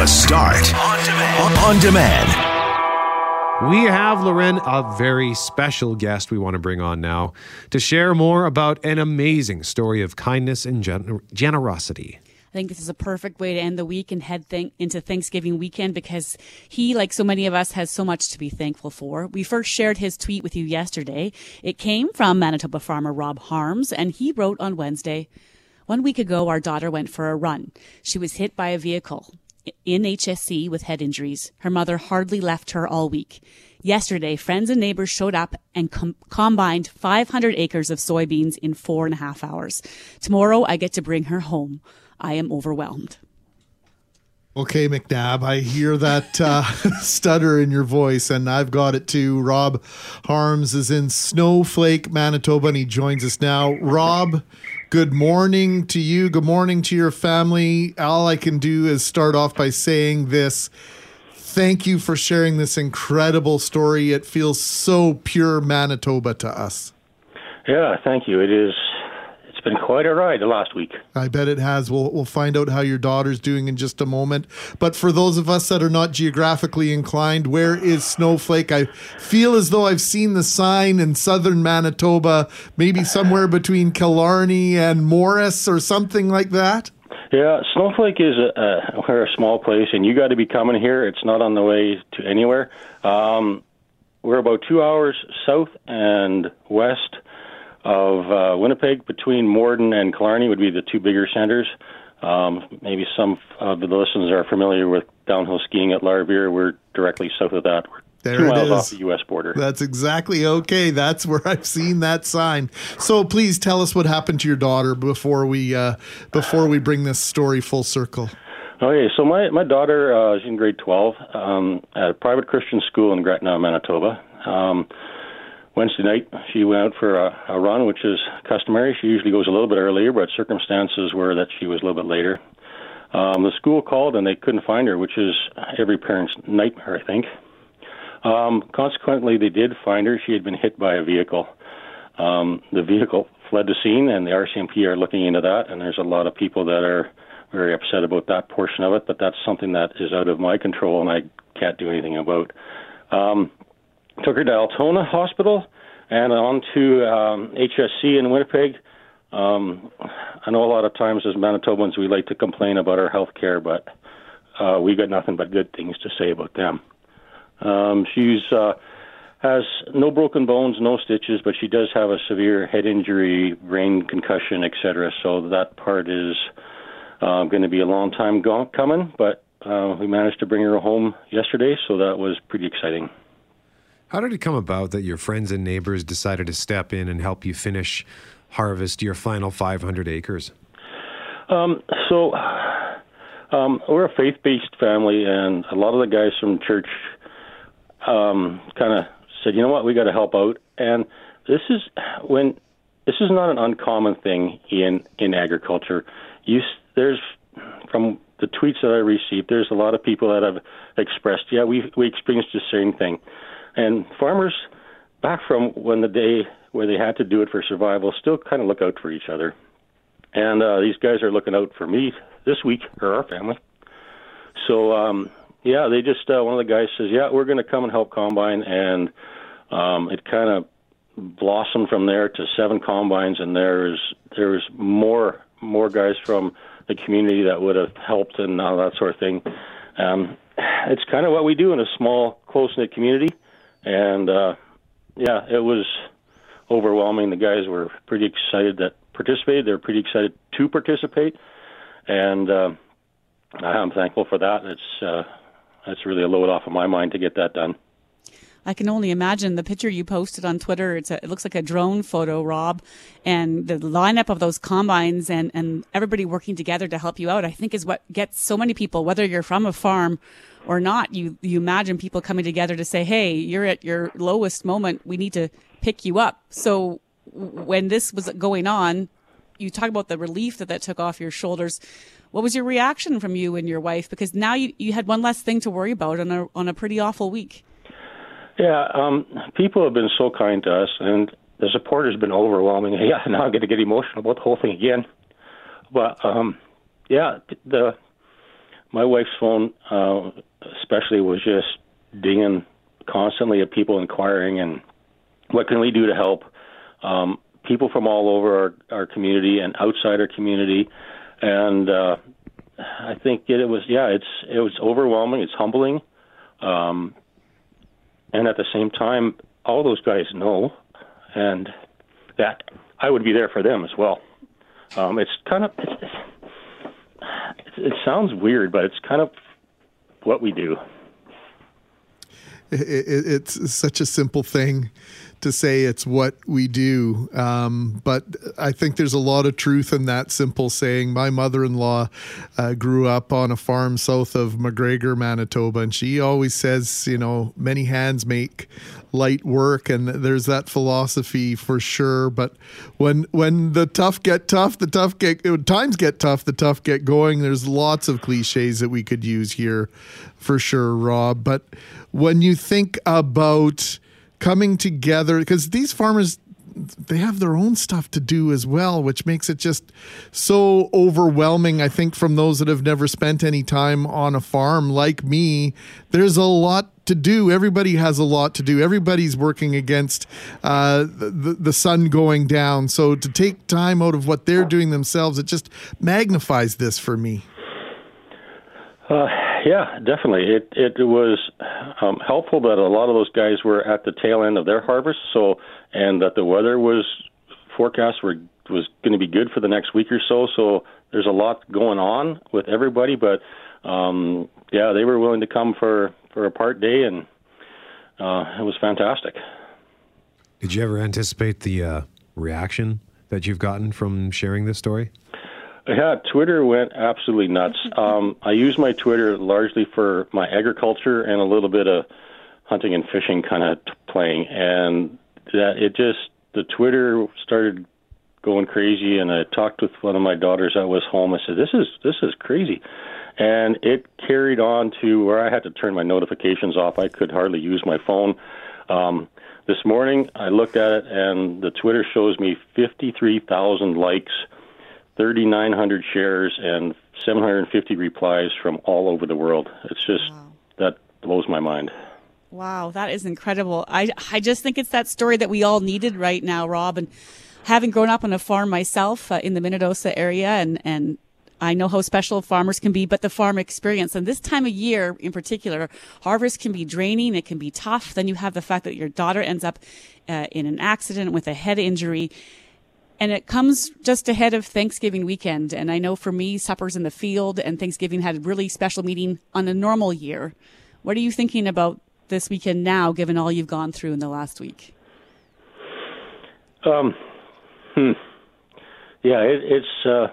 The Start on demand. On demand. We have, Loren, a very special guest we want to bring on now to share more about an amazing story of kindness and gen- generosity. I think this is a perfect way to end the week and head th- into Thanksgiving weekend because he, like so many of us, has so much to be thankful for. We first shared his tweet with you yesterday. It came from Manitoba farmer Rob Harms, and he wrote on Wednesday, one week ago, our daughter went for a run. She was hit by a vehicle in HSC with head injuries. Her mother hardly left her all week. Yesterday, friends and neighbors showed up and com- combined 500 acres of soybeans in four and a half hours. Tomorrow, I get to bring her home. I am overwhelmed. Okay, McNabb, I hear that uh, stutter in your voice, and I've got it too. Rob Harms is in Snowflake, Manitoba, and he joins us now. Rob, good morning to you. Good morning to your family. All I can do is start off by saying this. Thank you for sharing this incredible story. It feels so pure Manitoba to us. Yeah, thank you. It is been quite a ride the last week. I bet it has. We'll we'll find out how your daughter's doing in just a moment. But for those of us that are not geographically inclined, where is Snowflake? I feel as though I've seen the sign in southern Manitoba, maybe somewhere between Killarney and Morris or something like that. Yeah, Snowflake is a, a we're a small place, and you got to be coming here. It's not on the way to anywhere. Um, we're about two hours south and west of uh, Winnipeg between Morden and Killarney would be the two bigger centers. Um, maybe some of the listeners are familiar with downhill skiing at La Rivière. We're directly south of that. We're There two it miles is. off the U.S. border. That's exactly okay. That's where I've seen that sign. So please tell us what happened to your daughter before we uh, before we bring this story full circle. Okay, so my my daughter uh, is in grade 12 um, at a private Christian school in Gretna, Manitoba. Um, Wednesday night, she went out for a, a run, which is customary. She usually goes a little bit earlier, but circumstances were that she was a little bit later. Um, the school called and they couldn't find her, which is every parent's nightmare, I think. Um, consequently, they did find her. She had been hit by a vehicle. Um, the vehicle fled the scene, and the RCMP are looking into that. And there's a lot of people that are very upset about that portion of it, but that's something that is out of my control, and I can't do anything about. Um, took her to Altona Hospital and on to um, HSC in Winnipeg. Um, I know a lot of times as Manitobans we like to complain about our health care, but uh, we got nothing but good things to say about them. Um, she's uh, has no broken bones, no stitches, but she does have a severe head injury, brain concussion, etc. So that part is uh, going to be a long time go- coming, but uh, we managed to bring her home yesterday, so that was pretty exciting. How did it come about that your friends and neighbors decided to step in and help you finish harvest your final 500 acres? Um, so um, we're a faith-based family, and a lot of the guys from church um, kind of said, "You know what? We got to help out." And this is when this is not an uncommon thing in in agriculture. You there's from the tweets that I received, there's a lot of people that have expressed, "Yeah, we we experienced the same thing." And farmers, back from when the day where they had to do it for survival, still kind of look out for each other. And uh, these guys are looking out for me this week, or our family. So, um, yeah, they just, uh, one of the guys says, yeah, we're going to come and help Combine. And um, it kind of blossomed from there to seven combines. And there's, there's more, more guys from the community that would have helped and all that sort of thing. Um, it's kind of what we do in a small, close knit community. And uh, yeah, it was overwhelming. The guys were pretty excited that participated. They're pretty excited to participate, and uh, I'm thankful for that. It's uh, that's really a load off of my mind to get that done. I can only imagine the picture you posted on Twitter. It's a, it looks like a drone photo, Rob, and the lineup of those combines and, and everybody working together to help you out. I think is what gets so many people, whether you're from a farm or not. You you imagine people coming together to say, "Hey, you're at your lowest moment. We need to pick you up." So when this was going on, you talk about the relief that that took off your shoulders. What was your reaction from you and your wife? Because now you, you had one less thing to worry about on a on a pretty awful week. Yeah, um, people have been so kind to us, and the support has been overwhelming. Yeah, now I'm going to get emotional about the whole thing again. But um, yeah, the my wife's phone, uh, especially, was just dinging constantly at people inquiring and what can we do to help. Um, people from all over our, our community and outside our community, and uh, I think it, it was yeah, it's it was overwhelming. It's humbling, um, and at the same time, all those guys know, and that I would be there for them as well. Um, it's kind of it sounds weird, but it's kind of what we do. It, it, it's such a simple thing to say it's what we do. Um, but I think there's a lot of truth in that simple saying. My mother in law uh, grew up on a farm south of McGregor, Manitoba, and she always says, you know, many hands make light work and there's that philosophy for sure but when when the tough get tough the tough get times get tough the tough get going there's lots of cliches that we could use here for sure rob but when you think about coming together because these farmers they have their own stuff to do as well, which makes it just so overwhelming. I think from those that have never spent any time on a farm like me, there's a lot to do. Everybody has a lot to do. Everybody's working against uh, the, the sun going down. So to take time out of what they're doing themselves, it just magnifies this for me. Uh, yeah, definitely. It it was um, helpful that a lot of those guys were at the tail end of their harvest, so and that the weather was forecast were was going to be good for the next week or so. So there's a lot going on with everybody, but um, yeah, they were willing to come for for a part day, and uh, it was fantastic. Did you ever anticipate the uh, reaction that you've gotten from sharing this story? Yeah, Twitter went absolutely nuts. Um, I use my Twitter largely for my agriculture and a little bit of hunting and fishing kind of t- playing, and that it just the Twitter started going crazy. And I talked with one of my daughters that was home. I said, "This is this is crazy," and it carried on to where I had to turn my notifications off. I could hardly use my phone. Um, this morning, I looked at it, and the Twitter shows me 53,000 likes 3,900 shares and 750 replies from all over the world. It's just wow. that blows my mind. Wow, that is incredible. I I just think it's that story that we all needed right now, Rob. And having grown up on a farm myself uh, in the Minnedosa area, and and I know how special farmers can be, but the farm experience and this time of year in particular, harvest can be draining. It can be tough. Then you have the fact that your daughter ends up uh, in an accident with a head injury and it comes just ahead of Thanksgiving weekend. And I know for me, suppers in the field and Thanksgiving had a really special meeting on a normal year. What are you thinking about this weekend now, given all you've gone through in the last week? Um, hmm. Yeah, it, it's uh,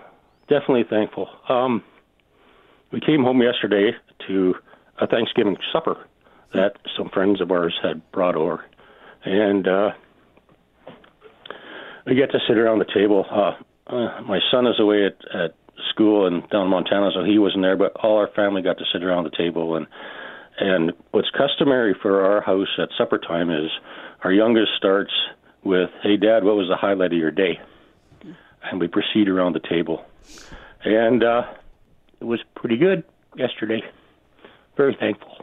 definitely thankful. Um, we came home yesterday to a Thanksgiving supper that some friends of ours had brought over, and uh, we get to sit around the table. Uh, uh, my son is away at, at school in down in Montana, so he wasn't there. But all our family got to sit around the table, and and what's customary for our house at supper time is our youngest starts with, "Hey, Dad, what was the highlight of your day?" And we proceed around the table, and uh, it was pretty good yesterday. Very thankful.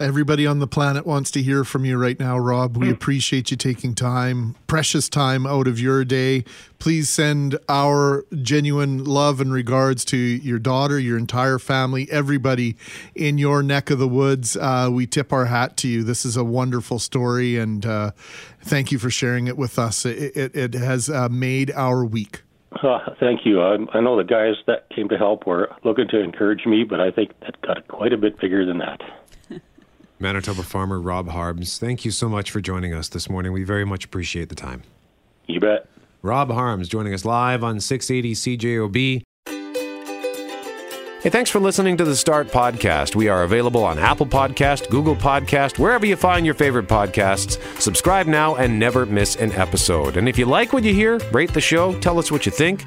Everybody on the planet wants to hear from you right now, Rob. We mm. appreciate you taking time, precious time out of your day. Please send our genuine love and regards to your daughter, your entire family, everybody in your neck of the woods. Uh, we tip our hat to you. This is a wonderful story, and uh, thank you for sharing it with us. It, it, it has uh, made our week. Uh, thank you. I, I know the guys that came to help were looking to encourage me, but I think that got quite a bit bigger than that. Manitoba farmer Rob Harms, thank you so much for joining us this morning. We very much appreciate the time. You bet. Rob Harms joining us live on 680 CJOB. Hey, thanks for listening to the Start Podcast. We are available on Apple Podcast, Google Podcast, wherever you find your favorite podcasts. Subscribe now and never miss an episode. And if you like what you hear, rate the show, tell us what you think.